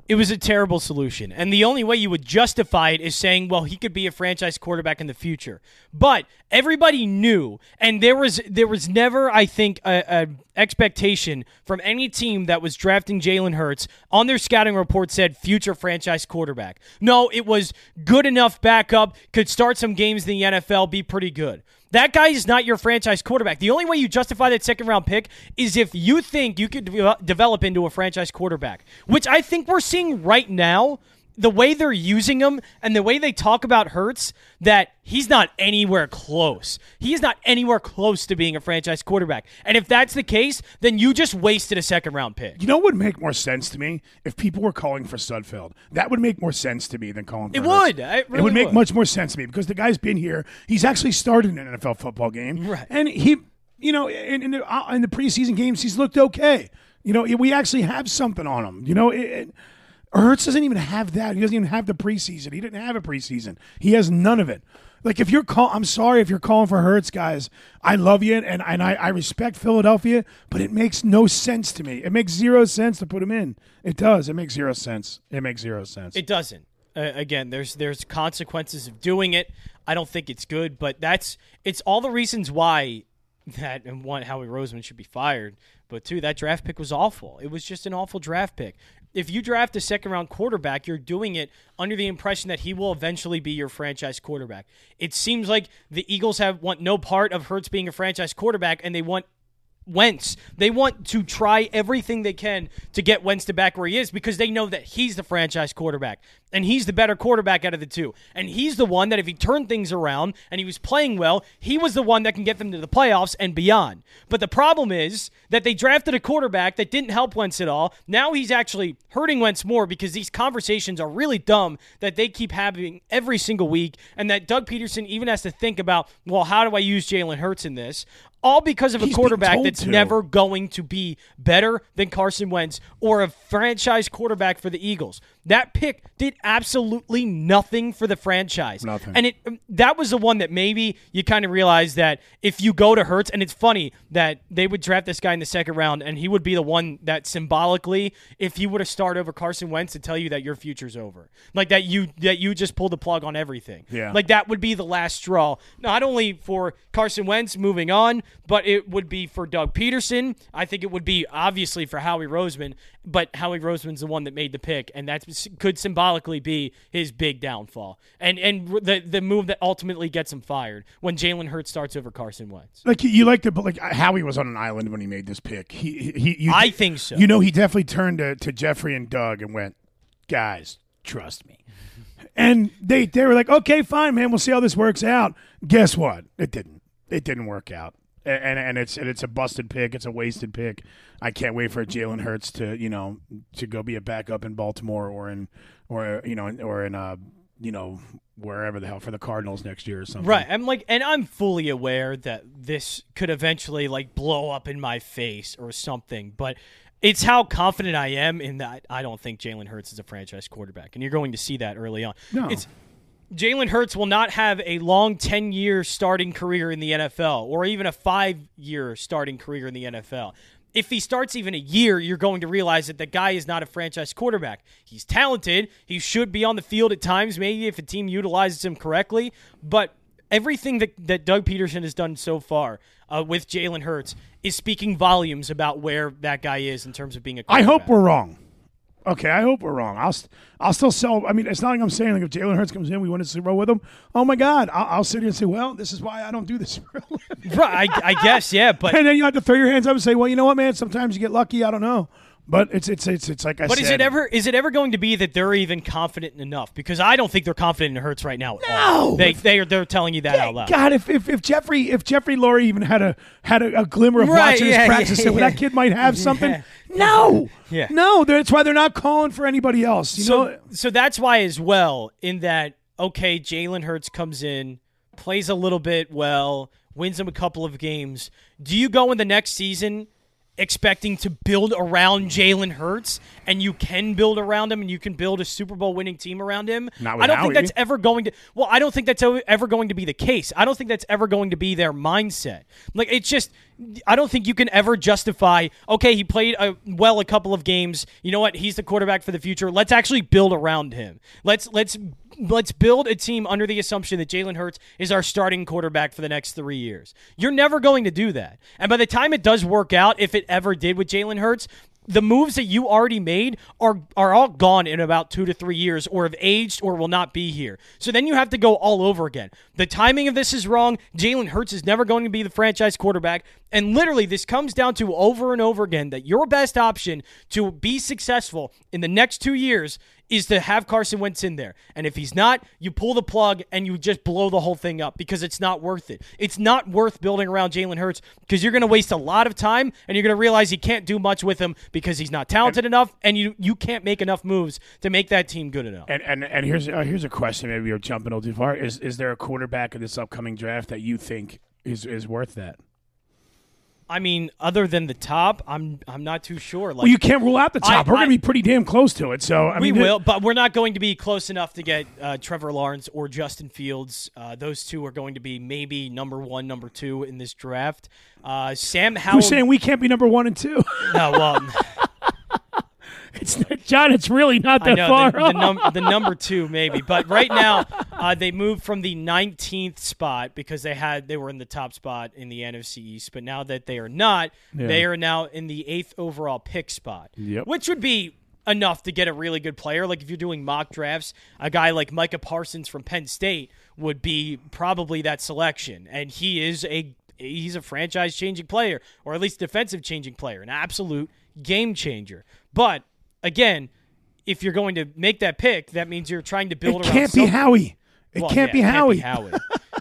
It was a terrible solution. And the only way you would justify it is saying, well, he could be a franchise quarterback in the future. But everybody knew, and there was there was never, I think, a, a expectation from any team that was drafting Jalen Hurts on their scouting report said future franchise quarterback. No, it was good enough backup, could start some games in the NFL, be pretty good. That guy is not your franchise quarterback. The only way you justify that second round pick is if you think you could de- develop into a franchise quarterback, which I think we're seeing right now. The way they're using him and the way they talk about Hurts, that he's not anywhere close. He is not anywhere close to being a franchise quarterback. And if that's the case, then you just wasted a second round pick. You know what would make more sense to me if people were calling for Sudfeld? That would make more sense to me than calling for It Hurts. would. It, really it would make would. much more sense to me because the guy's been here. He's actually started an NFL football game, Right. And he, you know, in, in, the, uh, in the preseason games, he's looked okay. You know, we actually have something on him. You know, it, it, Hurts doesn't even have that. He doesn't even have the preseason. He didn't have a preseason. He has none of it. Like if you're call, I'm sorry if you're calling for Hurts, guys. I love you and and I, I respect Philadelphia, but it makes no sense to me. It makes zero sense to put him in. It does. It makes zero sense. It makes zero sense. It doesn't. Uh, again, there's there's consequences of doing it. I don't think it's good, but that's it's all the reasons why that and one Howie Roseman should be fired. But two, that draft pick was awful. It was just an awful draft pick. If you draft a second round quarterback, you're doing it under the impression that he will eventually be your franchise quarterback. It seems like the Eagles have want no part of Hurts being a franchise quarterback, and they want Wentz. They want to try everything they can to get Wentz to back where he is because they know that he's the franchise quarterback and he's the better quarterback out of the two. And he's the one that if he turned things around and he was playing well, he was the one that can get them to the playoffs and beyond. But the problem is that they drafted a quarterback that didn't help Wentz at all. Now he's actually hurting Wentz more because these conversations are really dumb that they keep having every single week and that Doug Pederson even has to think about, well, how do I use Jalen Hurts in this? All because of a He's quarterback that's to. never going to be better than Carson Wentz or a franchise quarterback for the Eagles. That pick did absolutely nothing for the franchise. Nothing. And it um, that was the one that maybe you kind of realize that if you go to Hurts, and it's funny that they would draft this guy in the second round, and he would be the one that symbolically, if he would have started over Carson Wentz, to tell you that your future's over, like that you that you just pulled the plug on everything. Yeah. Like that would be the last straw, not only for Carson Wentz moving on, but it would be for Doug Pederson. I think it would be obviously for Howie Roseman, but Howie Roseman's the one that made the pick, and that could symbolically be his big downfall, and and the the move that ultimately gets him fired when Jalen Hurts starts over Carson Wentz. like you like to, but like uh, Howie was on an island when he made this pick. He he. You, I think so. You know, he definitely turned to, to Jeffrey and Doug and went, guys, trust me. [LAUGHS] And they they were like, okay, fine, man, we'll see how this works out. Guess what? It didn't. It didn't work out. And and it's and it's a busted pick. It's a wasted pick. I can't wait for Jalen Hurts to you know to go be a backup in Baltimore or in or you know or in uh you know wherever the hell for the Cardinals next year or something. Right. I'm like, and I'm fully aware that this could eventually like blow up in my face or something, but it's how confident I am in that I don't think Jalen Hurts is a franchise quarterback, and you're going to see that early on. No. It's Jalen Hurts will not have a long 10 year starting career in the NFL or even a five year starting career in the NFL. If he starts even a year, you're going to realize that the guy is not a franchise quarterback. He's talented. He should be on the field at times, maybe if a team utilizes him correctly. But everything that, that Doug Pederson has done so far uh, with Jalen Hurts is speaking volumes about where that guy is in terms of being a I hope we're wrong. Okay, I hope we're wrong. I'll I'll still sell. I mean, it's not like I'm saying like if Jalen Hurts comes in, we win a Super Bowl with him. Oh my God, I'll, I'll sit here and say, well, this is why I don't do this. [LAUGHS] Right, I, I guess, yeah, but [LAUGHS] and then you have to throw your hands up and say, well, you know what, man? Sometimes you get lucky. I don't know, but it's it's it's it's like I said. But said. is it ever is it ever going to be that they're even confident enough? Because I don't think they're confident in Hurts right now. At all. No! they they are they're telling you that out loud. God, if, if if Jeffrey if Jeffrey Lurie even had a had a, a glimmer of Right, watching yeah, his practice, yeah, well, that kid might have [LAUGHS] something. [LAUGHS] No, Yeah. no. That's why they're not calling for anybody else. You So know, so that's why as well. In that, okay, Jalen Hurts comes in, plays a little bit well, wins them a couple of games. Do you go in the next season expecting to build around Jalen Hurts, and you can build around him, and you can build a Super Bowl winning team around him. Not with I don't Howie. think that's ever going to. Well, I don't think that's ever going to be the case. I don't think that's ever going to be their mindset. Like it's just. I don't think you can ever justify. Okay, he played uh well a couple of games. You know what? He's the quarterback for the future. Let's actually build around him. Let's let's let's build a team under the assumption that Jalen Hurts is our starting quarterback for the next three years. You're never going to do that. And by the time it does work out, if it ever did with Jalen Hurts, the moves that you already made are are all gone in about two to three years, or have aged, or will not be here. So then you have to go all over again. The timing of this is wrong. Jalen Hurts is never going to be the franchise quarterback, and literally this comes down to over and over again that your best option to be successful in the next two years is to have Carson Wentz in there. And if he's not, you pull the plug and you just blow the whole thing up because it's not worth it. It's not worth building around Jalen Hurts because you're going to waste a lot of time and you're going to realize you can't do much with him because he's not talented enough and you you can't make enough moves to make that team good enough. And and, and here's uh, here's a question. Maybe you're jumping a little too far. Is is there a quarterback in this upcoming draft that you think is is worth that? I mean, other than the top, I'm I'm not too sure. Like Well, you can't rule out the top. I- We're going to be pretty damn close to it. So I we mean, will, but we're not going to be close enough to get uh, Trevor Lawrence or Justin Fields. Uh, those two are going to be maybe number one, number two in this draft. Uh, Sam Who's Howell. saying we can't be number one and two? no, well, [LAUGHS] [LAUGHS] it's John. It's really not that know far the, the, num- the [LAUGHS] number two maybe, but right now uh, they moved from the 19th spot because they had they were in the top spot in the NFC East, but now that they are not, they are now in the eighth overall pick spot, Yep. which would be enough to get a really good player. Like if you're doing mock drafts, a guy like Micah Parsons from Penn State would be probably that selection, and he is a he's a franchise changing player, or at least defensive changing player, an absolute game changer. But again, if you're going to make that pick, that means you're trying to build it around. can't be Howie. It Well, can't, yeah, be Howie. Howie.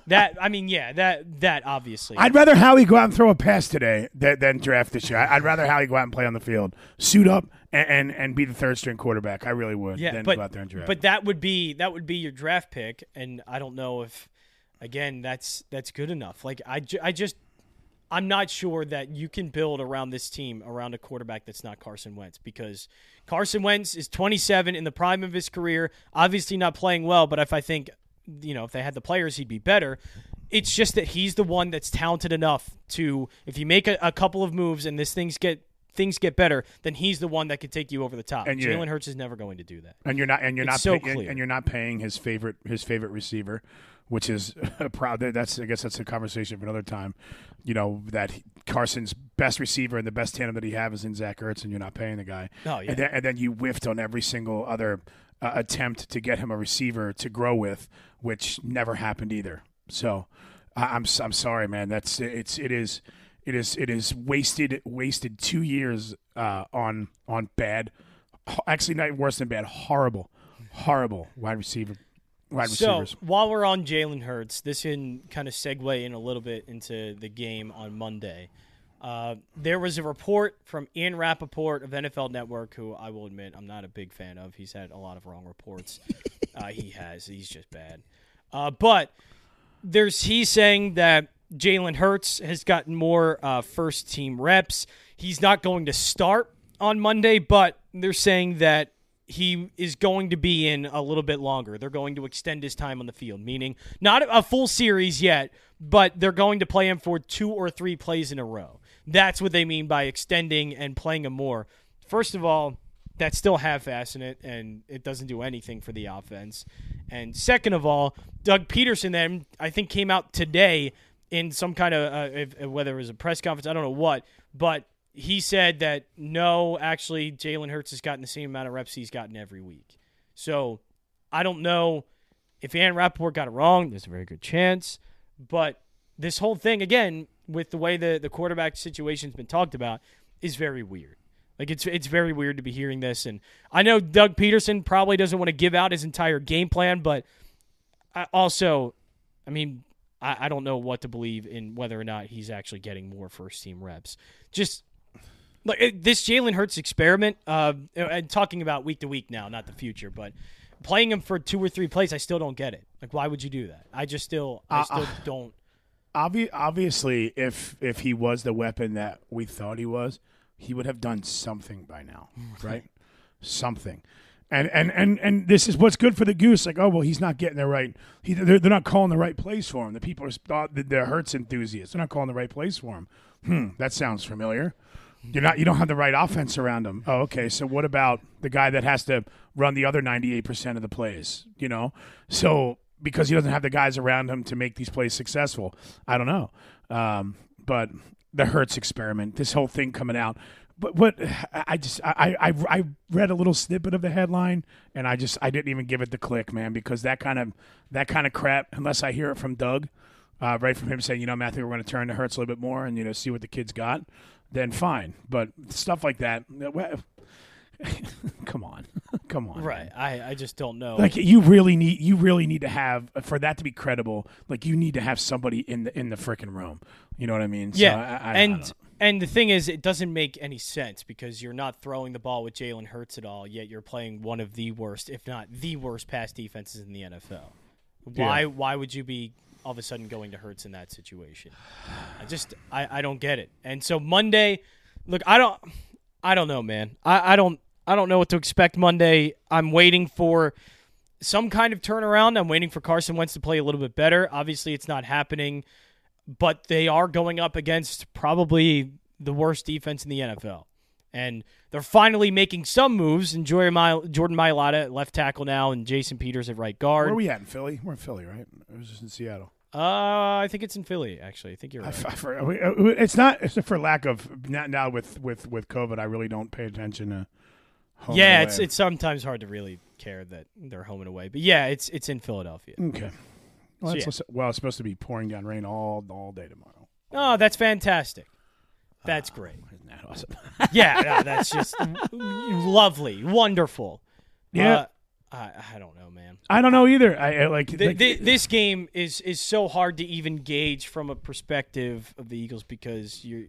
that I mean, yeah, that that obviously. I'd rather Howie go out and throw a pass today than, than draft this year. I'd rather Howie go out and play on the field, suit up, and and, and be the third string quarterback. I really would. yeah, but go out there and draft. but that would be that would be your draft pick, and I don't know if again that's that's good enough. Like I, ju- I just I'm not sure that you can build around this team around a quarterback that's not Carson Wentz because Carson Wentz is 27 in the prime of his career, obviously not playing well, but if I think you know if they had the players he'd be better. It's just that he's the one that's talented enough to if you make a, a couple of moves and this things get things get better, then he's the one that could take you over the top. And Jalen Hurts is never going to do that. and you're not and you're It's not so pay- and- and you're not paying his favorite his favorite receiver, which is [LAUGHS] proud. That's I guess that's a conversation for another time. You know that Carson's best receiver and the best tandem that he have is in Zach Ertz, and you're not paying the guy. Oh, yeah. and then, and then you whiffed on every single other uh, attempt to get him a receiver to grow with, which never happened either. So I, I'm s- I'm sorry, man. That's it's it is. It is it is wasted wasted two years uh, on on bad, actually not worse than bad, horrible, horrible wide receiver, wide So receivers. while we're on Jalen Hurts, this can kind of segue in a little bit into the game on Monday. Uh, there was a report from Ian Rapoport of NFL Network, who I will admit I'm not a big fan of. He's had a lot of wrong reports. [LAUGHS] uh, he has. He's just bad. Uh, but there's he's saying that Jalen Hurts has gotten more uh, first team reps. He's not going to start on Monday, but they're saying that he is going to be in a little bit longer. They're going to extend his time on the field, meaning not a full series yet, but they're going to play him for two or three plays in a row. That's what they mean by extending and playing him more. First of all, that's still half-assing it, and it doesn't do anything for the offense. And second of all, Doug Pederson then I think came out today in some kind of uh, if, whether it was a press conference, I don't know what, but he said that no, actually, Jalen Hurts has gotten the same amount of reps he's gotten every week. So I don't know if Aaron Rapoport got it wrong. There's a very good chance, but this whole thing again with the way the the quarterback situation's been talked about is very weird. Like it's it's very weird to be hearing this, and I know Doug Pederson probably doesn't want to give out his entire game plan, but I also, I mean, I, I don't know what to believe in whether or not he's actually getting more first team reps. Just like this Jalen Hurts experiment, uh, and talking about week to week now, not the future, but playing him for two or three plays, I still don't get it. Like, why would you do that? I just still, I still don't. Obvi- obviously, if if he was the weapon that we thought he was, he would have done something by now, right? something. And, and and and this is what's good for the goose. Like, oh well, he's not getting the right. He, they're, they're not calling the right plays for him. The people are the, the Hurts enthusiasts. They're not calling the right plays for him. Hmm, that sounds familiar. You're not. You don't have the right offense around him. Oh, okay. So what about the guy that has to run the other 98 percent of the plays? You know, so because he doesn't have the guys around him to make these plays successful. I don't know. Um, but the Hurts experiment, this whole thing coming out but what I just I, I I read a little snippet of the headline and I just I didn't even give it the click, man, because that kind of that kind of crap. Unless I hear it from Doug, uh, right from him saying, you know, Matthew, we're going to turn the Hurts a little bit more and you know see what the kids got, then fine. But stuff like that, [LAUGHS] come on, [LAUGHS] come on, right? I I just don't know. Like you really need you really need to have for that to be credible. Like you need to have somebody in the in the freaking room. You know what I mean? So yeah, I, I, and. I and the thing is, it doesn't make any sense because you're not throwing the ball with Jalen Hurts at all, yet you're playing one of the worst, if not the worst, pass defenses in the NFL. Why? Yeah. Why would you be all of a sudden going to Hurts in that situation? I just, I, I don't get it. And so Monday, look, I don't, I don't know, man. I, I don't, I don't know what to expect Monday. I'm waiting for some kind of turnaround. I'm waiting for Carson Wentz to play a little bit better. Obviously, it's not happening but they are going up against probably the worst defense in the NFL. And they're finally making some moves. And Jordan Mailata at left tackle now, and Jason Peters at right guard. Where are we at in Philly? We're in Philly, right? It was just in Seattle. Uh, I think it's in Philly. Actually, I think you're right. I, I, uh, it's not. It's for lack of now with with with COVID. I really don't pay attention to. yeah, it's it's sometimes hard to really care that they're home and away. But yeah, it's it's in Philadelphia. Okay. Well, so, yeah. well, it's supposed to be pouring down rain all all day tomorrow. Oh, that's fantastic. That's great. [LAUGHS] Isn't that awesome? [LAUGHS] yeah, that's just lovely, wonderful. Yeah. Uh, I, I don't know, man. I don't know either. I, I like, the, like the, this game is is so hard to even gauge from a perspective of the Eagles because you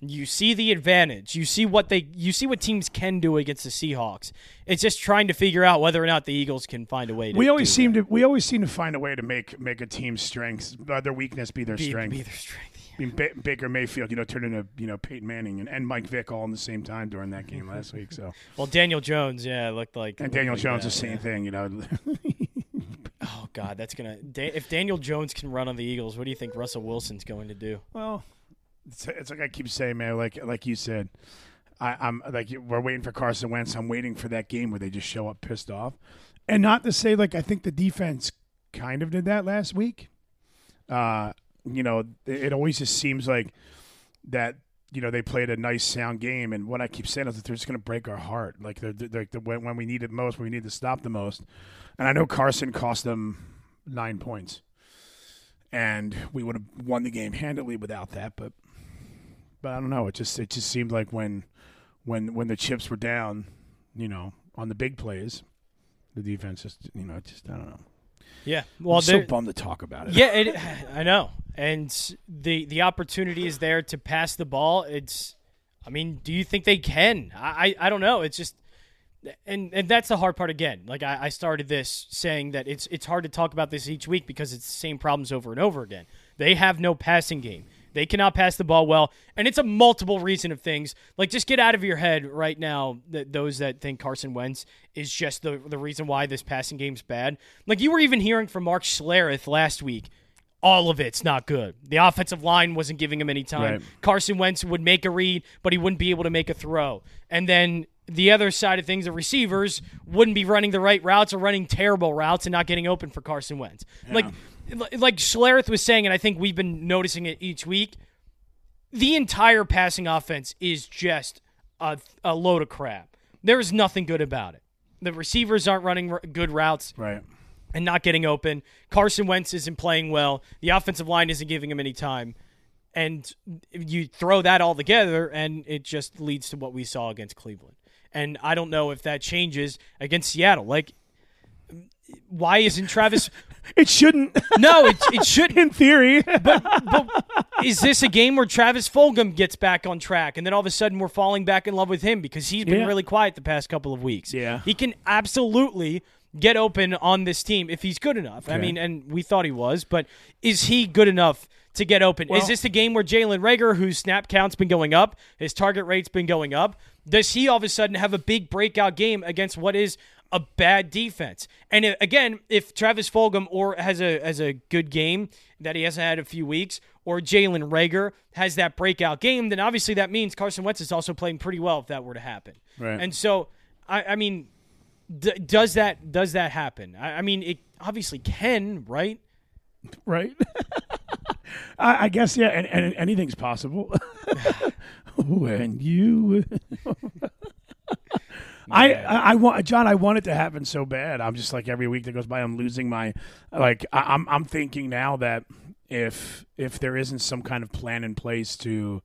you see the advantage. You see what they you see what teams can do against the Seahawks. It's just trying to figure out whether or not the Eagles can find a way to We always seem that. to we always seem to find a way to make make a team's strengths uh, their weakness be their be, strength. Be their strength. I mean, ba- Baker Mayfield, you know, turned into you know Peyton Manning and, and Mike Vick all in the same time during that game last week. So [LAUGHS] well, Daniel Jones, yeah, looked like and Daniel like Jones, that, the same yeah. thing, you know. [LAUGHS] oh God, that's gonna. If Daniel Jones can run on the Eagles, what do you think Russell Wilson's going to do? Well, it's, it's like I keep saying, man. Like like you said, I, I'm like we're waiting for Carson Wentz. I'm waiting for that game where they just show up pissed off, and not to say like I think the defense kind of did that last week. Uh, you know, it, always just seems like that you know they played a nice sound game and what i keep saying is that they're just going to break our heart like they're, they're, they're, when, when we need it most when we need to stop the most and i know carson cost them nine points and we would have won the game handily without that but but I don't know. It just it just seemed like when when when the chips were down, you know, on the big plays, the defense just you know just I don't know. Yeah, well, I'm so bummed to talk about it. Yeah, it, [SIGHS] I know, and the the opportunity is there to pass the ball. It's, I mean, do you think they can? I I, don't know. It's just. And and that's the hard part again. Like I, I started this saying that it's it's hard to talk about this each week because it's the same problems over and over again. They have no passing game. They cannot pass the ball well, and it's a multiple reason of things. Like, just get out of your head right now that those that think Carson Wentz is just the the reason why this passing game's bad. Like, you were even hearing from Mark Schlereth last week. All of it's not good. The offensive line wasn't giving him any time. Right. Carson Wentz would make a read, but he wouldn't be able to make a throw. And then the other side of things, the receivers wouldn't be running the right routes or running terrible routes and not getting open for Carson Wentz. Yeah. Like like Schlereth was saying, and I think we've been noticing it each week. The entire passing offense is just a, a load of crap. There is nothing good about it. The receivers aren't running good routes, right, and not getting open. Carson Wentz isn't playing well. The offensive line isn't giving him any time, and you throw that all together, and it just leads to what we saw against Cleveland. And I don't know if that changes against Seattle. Like why isn't Travis? [LAUGHS] it shouldn't. No, it, it shouldn't. [LAUGHS] In theory. but, but is this a game where Travis Fulgham gets back on track and then all of a sudden we're falling back in love with him because he's been yeah. really quiet the past couple of weeks? Yeah. He can absolutely get open on this team if he's good enough. Okay. I mean, and we thought he was, but is he good enough to get open. Well- is this a game where Jalen Reagor, whose snap count's been going up, his target rate's been going up, does he all of a sudden have a big breakout game against what is a bad defense? And again, if Travis Fulgham or has a has a good game that he hasn't had a few weeks, or Jalen Reagor has that breakout game, then obviously that means Carson Wentz is also playing pretty well if that were to happen. Right. And so, I, I mean, d- does that does that happen? I, I mean, it obviously can, right? right? [LAUGHS] I, I guess yeah, and, and anything's possible. [LAUGHS] when you, [LAUGHS] I, I I want John. I want it to happen so bad. I'm just like every week that goes by, I'm losing my like. I, I'm I'm thinking now that if if there isn't some kind of plan in place to,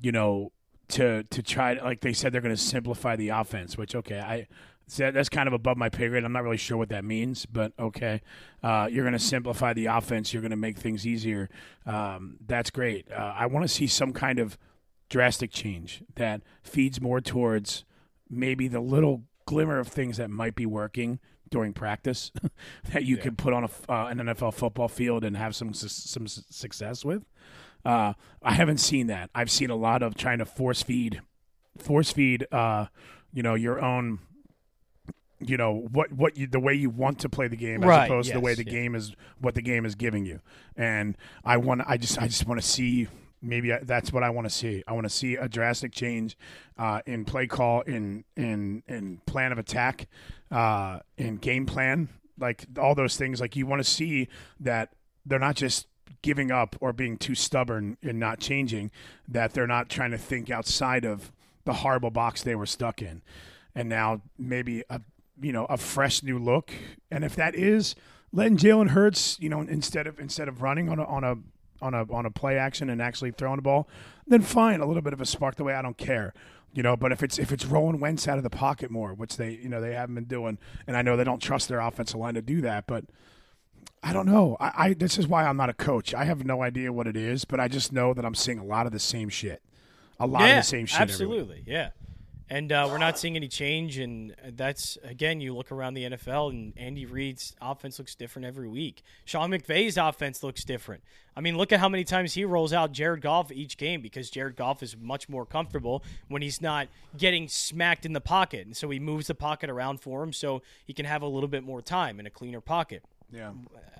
you know, to to try to like they said they're going to simplify the offense, which okay, I so that's kind of above my pay grade. I'm not really sure what that means, but okay. Uh, you're going to simplify the offense. You're going to make things easier. Um, that's great. Uh, I want to see some kind of drastic change that feeds more towards maybe the little glimmer of things that might be working during practice [LAUGHS] that you could put on a, uh, an NFL football field and have some su- some success with. Uh, I haven't seen that. I've seen a lot of trying to force feed, force feed, uh, you know, your own, you know, what what you the way you want to play the game as Right, opposed to the way the yeah. game is what the game is giving you. And I want, I just, I just want to see. Maybe I, that's what I want to see. I want to see a drastic change uh, in play call, in in in plan of attack, uh, in game plan, like all those things. Like you want to see that they're not just giving up or being too stubborn and not changing, that they're not trying to think outside of the horrible box they were stuck in. And now maybe a you know, a fresh new look. And if that is letting Jalen Hurts, you know, instead of instead of running on a on a on a on a play action and actually throwing the ball, then fine, a little bit of a spark the way I don't care. You know, but if it's if it's rolling Wentz out of the pocket more, which they you know they haven't been doing, and I know they don't trust their offensive line to do that, but I don't know. I, I this is why I'm not a coach. I have no idea what it is, but I just know that I'm seeing a lot of the same shit. A lot yeah, of the same shit. absolutely, yeah. And uh, we're not seeing any change, and that's again, you look around the NFL, and Andy Reid's offense looks different every week. Sean McVay's offense looks different. I mean, look at how many times he rolls out Jared Goff each game because Jared Goff is much more comfortable when he's not getting smacked in the pocket, and so he moves the pocket around for him so he can have a little bit more time in a cleaner pocket. Yeah.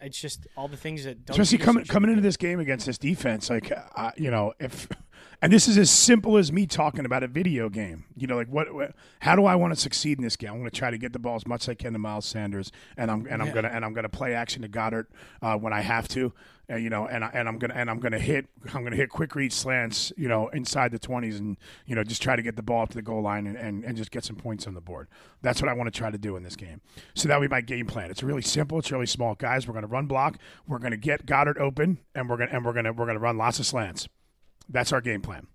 It's just all the things that Doug especially coming coming into this game against this defense like uh, you know if and this is as simple as me talking about a video game. You know like what, what how do i want to succeed in this game? I'm going to try to get the ball as much as i can to miles sanders and i'm and i'm going to and i'm to play action to Goedert uh, when i have to. And you know and, I, and i'm going to and i'm to hit i'm to hit quick read slants you know inside the 20s and you know just try to get the ball up to the goal line and, and, and just get some points on the board. That's what i want to try to do in this game. So that would be my game plan. It's really simple. It's really small. Guys we're going to run block. We're going to get Goedert open and we're going to and we're to we're going to run lots of slants that's our game plan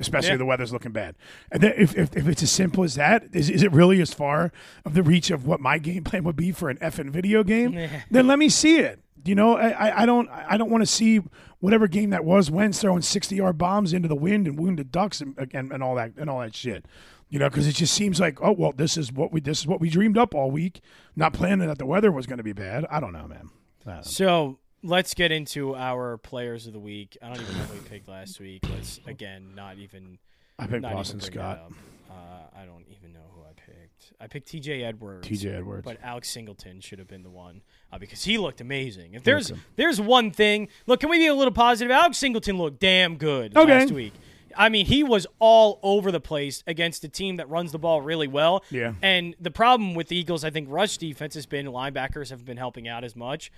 especially Yeah. if the weather's looking bad. And then if, if, if it's as simple as that, is, is it really as far of the reach of what my [LAUGHS] game plan would be for an effing video game? then let me see it. You know, I, I- I don't I don't want to see whatever game that was Wentz throwing sixty yard bombs into the wind and wounded ducks and, and, and all that and all that shit. You know, because it just seems like oh well, this is what we this is what we dreamed up all week, not planning that the weather was going to be bad. I don't know, man. Don't know. So let's get into our players of the week. I don't even know who we picked last week. Let's again not even. I picked Boston Scott. Uh, I don't even know who I picked. I picked T.J. Edwards. T.J. Edwards. But Alex Singleton should have been the one uh, because he looked amazing. If there's there's one thing, look, can we be a little positive? Alex Singleton looked damn good Okay. last week. I mean, he was all over the place against a team that runs the ball really well. Yeah. And the problem with the Eagles, I think, rush defense has been linebackers have been helping out as much.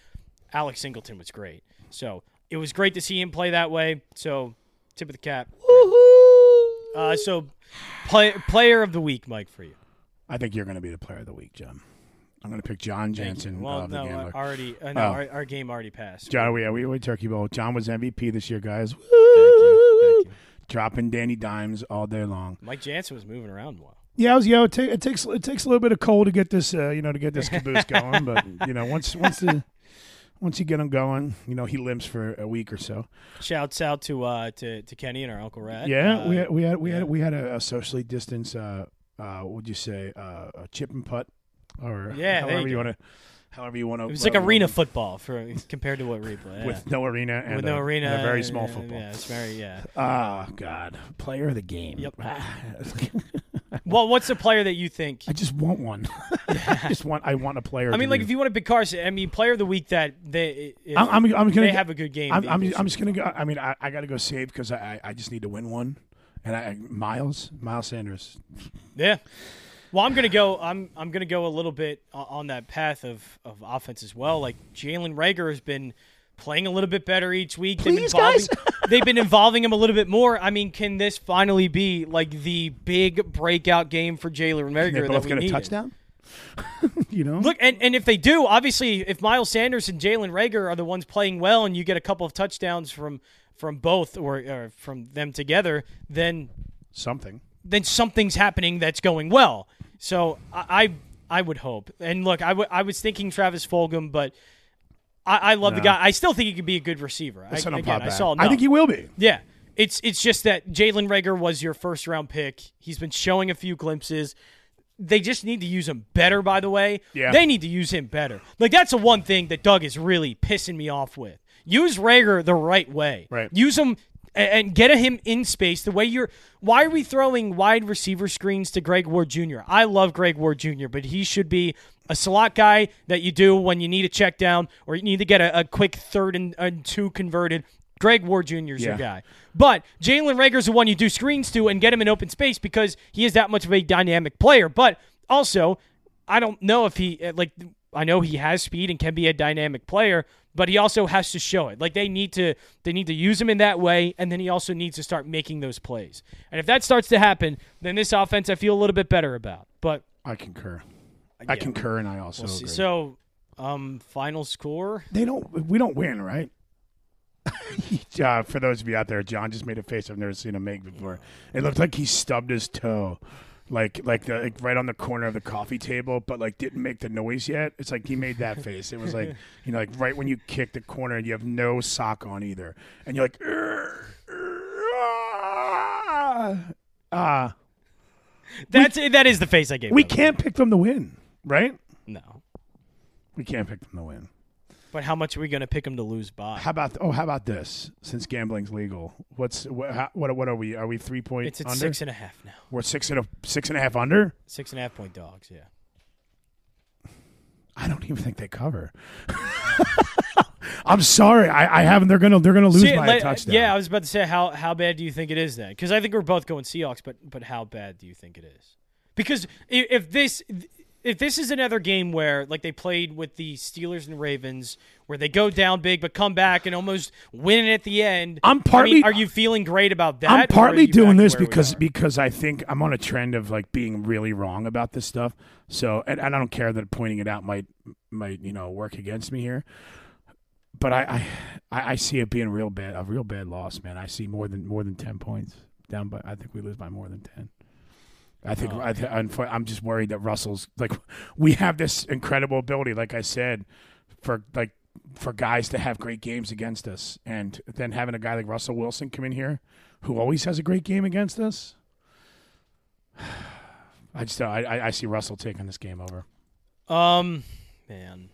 Alex Singleton was great. So it was great to see him play that way. So tip of the cap. Uh, so play, player of the week, Mike, for you. I think you're going to be the player of the week, John. I'm going to pick John Thank. Jansen Well, of the no, Gambler. Already, uh, no, Oh. our, our game already passed. John, we, we, we Turkey Bowl. John was MVP this year, guys. Thank you. Thank you. Dropping Danny Dimes all day long. Mike Jansen was moving around a while. Yeah, I was, yo, it, ta- it takes it takes a little bit of coal to get this, uh, you know, to get this [LAUGHS] caboose going. But you know, once once the once you get him going, you know, he limps for a week or so. Shouts out to uh, to, to Kenny and our Uncle Rat. Yeah, Uh, we had we had we yeah. had we had a, a socially distanced, uh, uh, what would you say, uh, a chip and putt, or Yeah, however you you want to however you want to. It was like arena football for compared to what we play. Yeah. with no arena and with a, no arena, and a very small football. Yeah, it's very yeah. Oh God, player of the game. Yep. [LAUGHS] [LAUGHS] [LAUGHS] Well, what's the player that you think? I just want one. [LAUGHS] I just want. I want a player. [LAUGHS] I mean, like be- if you want to pick Carson, I mean, player of the week that they I'm, I'm, I'm gonna they have a good game. I'm, I'm, I'm just gonna go. I mean, I, I got to go save because I, I I just need to win one. And I, Miles, Miles Sanders. Yeah. Well, I'm gonna go. I'm I'm gonna go a little bit on that path of, of offense as well. Like Jalen Reagor has been playing a little bit better each week. They've been involving- guys. [LAUGHS] they've been involving him a little bit more. I mean, can this finally be like the big breakout game for Jalen Reagor They that both we get a needed? touchdown. [LAUGHS] you know, Look, and, and if they do, obviously, if Miles Sanders and Jalen Reagor are the ones playing well, and you get a couple of touchdowns from from both or, or from them together, then something. then something's happening that's going well. So I I, I would hope. And look, I I was thinking Travis Fulgham, but I, I love the guy. I still think he could be a good receiver. I, again, I saw. I think he will be. Yeah. It's it's just that Jalen Reagor was your first round pick. He's been showing a few glimpses. They just need to use him better, by the way. Yeah. They need to use him better. Like that's the one thing that Doug is really pissing me off with. Use Reagor the right way. Right. Use him and get him in space the way you're why are we throwing wide receiver screens to Greg Ward Jr.? I love Greg Ward Jr., but he should be a slot guy that you do when you need a check down or you need to get a, a quick third and, and two converted. Greg Ward Jr. is your guy. But Jalen Reagor's the one you do screens to and get him in open space because he is that much of a dynamic player. But also, I don't know if he like I know he has speed and can be a dynamic player, but he also has to show it. Like they need to they need to use him in that way and then he also needs to start making those plays. And if that starts to happen, then this offense I feel a little bit better about. But I concur. I concur, and I also we'll agree. So, um final score? they don't. We don't win, right? [LAUGHS] uh, for those of you out there, John just made a face I've never seen him make before. It looked like he stubbed his toe, like like the like right on the corner of the coffee table, but like didn't make the noise yet. It's like he made that face. It was like [LAUGHS] you know, like right when you kick the corner and you have no sock on either, and you're like, "Urgh, urgh, ah." [LAUGHS] That's that is the face I gave. we can't pick them to win, right? No. We can't pick them to win. But how much are we going to pick him to lose by? How about oh? How about this? Since gambling's legal, what's what? How, what, what are we? Are we three point It's at under? six and a half now. We're six and a six and a half under. Six and a half point dogs. Yeah. I don't even think they cover. [LAUGHS] I'm sorry. I, I haven't. They're gonna they're gonna lose See, by like, a touchdown. Yeah, I was about to say how how bad do you think it is then? Because I think we're both going Seahawks, but but how bad do you think it is? Because if this if this is another game where like they played with the Steelers and Ravens, where they go down big but come back and almost win it at the end, I'm I mean, partly- are you feeling great about that? I'm partly doing this because because I think I'm on a trend of like being really wrong about this stuff. So and, and I don't care that pointing it out might might you know work against me here. But I, I I I see it being real bad a real bad loss, man. I see more than more than ten points down, but I think we lose by more than ten. I think Oh, I th- I'm just worried that Russell's like [LAUGHS] we have this incredible ability, like I said, for like for guys to have great games against us, and then having a guy like Russell Wilson come in here, who always has a great game against us. [SIGHS] I just I I, I see Russell taking this game over. um man,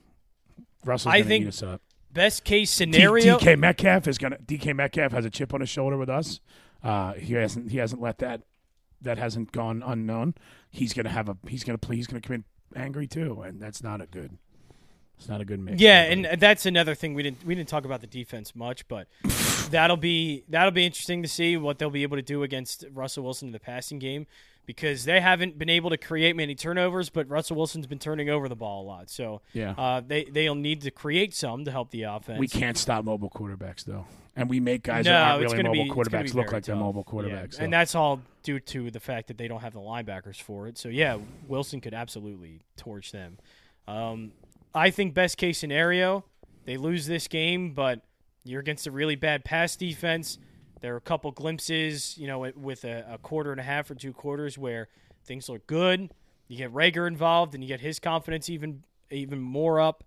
Russell's I think us up. best case D- scenario. DK Metcalf is gonna DK Metcalf has a chip on his shoulder with us. Uh, he hasn't he hasn't let that that hasn't gone unknown. He's gonna have a he's gonna play he's gonna come in angry too, and that's not a good. It's not a good mix. Yeah, and that's another thing we didn't we didn't talk about the defense much, but [LAUGHS] that'll be that'll be interesting to see what they'll be able to do against Russell Wilson in the passing game because they haven't been able to create many turnovers, but Russell Wilson's been turning over the ball a lot. So Yeah. uh, they they'll need to create some to help the offense. we can't stop mobile quarterbacks though, and we make guys no, that aren't really mobile be, quarterbacks look like they're tough. mobile Yeah, quarterbacks. so. and that's all due to the fact that they don't have the linebackers for it. So yeah, Wilson could absolutely torch them. Um, I think best case scenario, they lose this game, but you're against a really bad pass defense. There are a couple glimpses, you know, with a, a quarter and a half or two quarters where things look good. You get Reagor involved, and you get his confidence even even more up.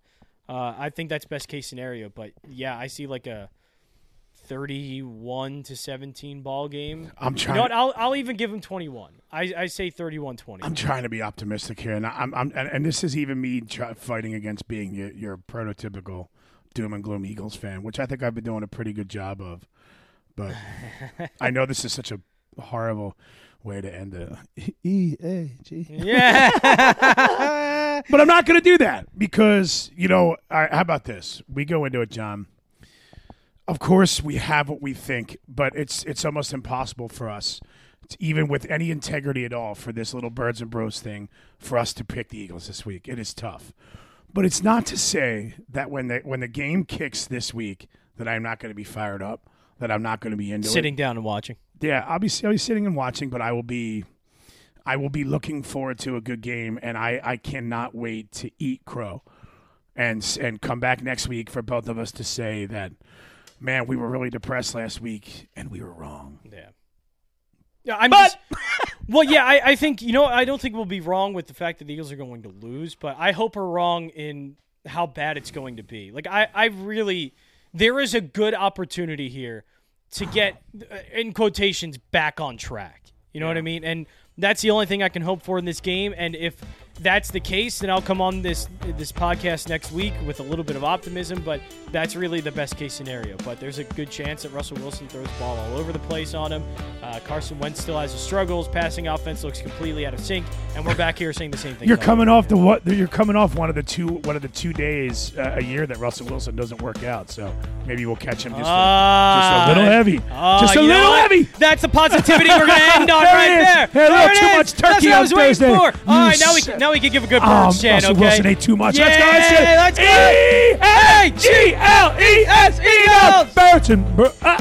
Uh, I think that's best case scenario. But yeah, I see like a 31 to 17 ball game. I'm You trying. know what? I'll, I'll even give him 21. I, I say 31 20. I'm trying to be optimistic here, and I'm, I'm and, and this is even me try, fighting against being your, your prototypical doom and gloom Eagles fan, which I think I've been doing a pretty good job of. But [LAUGHS] I know this is such a horrible way to end it. [LAUGHS] E A G. Yeah. [LAUGHS] But I'm not going to do that because you know. I, how about this? We go into it, John. Of course, we have what we think, but it's it's almost impossible for us, to, even with any integrity at all, for this little birds and bros thing, for us to pick the Eagles this week. It is tough, but it's not to say that when the when the game kicks this week, that I'm not going to be fired up, that I'm not going to be into it. Sitting down and watching. Yeah, I'll be I'll be sitting and watching, but I will be I will be looking forward to a good game, and I, I cannot wait to eat crow, and and come back next week for both of us to say that, man, we were really depressed last week, and we were wrong. Yeah. Yeah, I'm just, [LAUGHS] well, yeah, I, I think you know I don't think we'll be wrong with the fact that the Eagles are going to lose, but I hope we're wrong in how bad it's going to be. Like I, I really, there is a good opportunity here to get, uh, in quotations, back on track. You know what I mean? And that's the only thing I can hope for in this game. And if that's the case, then I'll come on this this podcast next week with a little bit of optimism. But that's really the best case scenario. But there's a good chance that Russell Wilson throws the ball all over the place on him. Uh, Carson Wentz still has his struggles. Passing offense looks completely out of sync, and we're back here saying the same thing. You're coming off the what? You're coming off one of the two one of the two days uh, a year that Russell Wilson doesn't work out. So maybe we'll catch him just, a, just Ah, a little heavy, ah, just a little heavy. That's the positivity we're going to end on [LAUGHS] There right there. Hey, a little There it too is. much That's turkey what I was waiting Thursday. for. All right, now we s- now we can give a good Um, Burns chant. Russell okay. Wilson ate too much. Yeah, Let's go. Let's do it. let's go. E A G L E S Eagles. Burton. Bur- uh,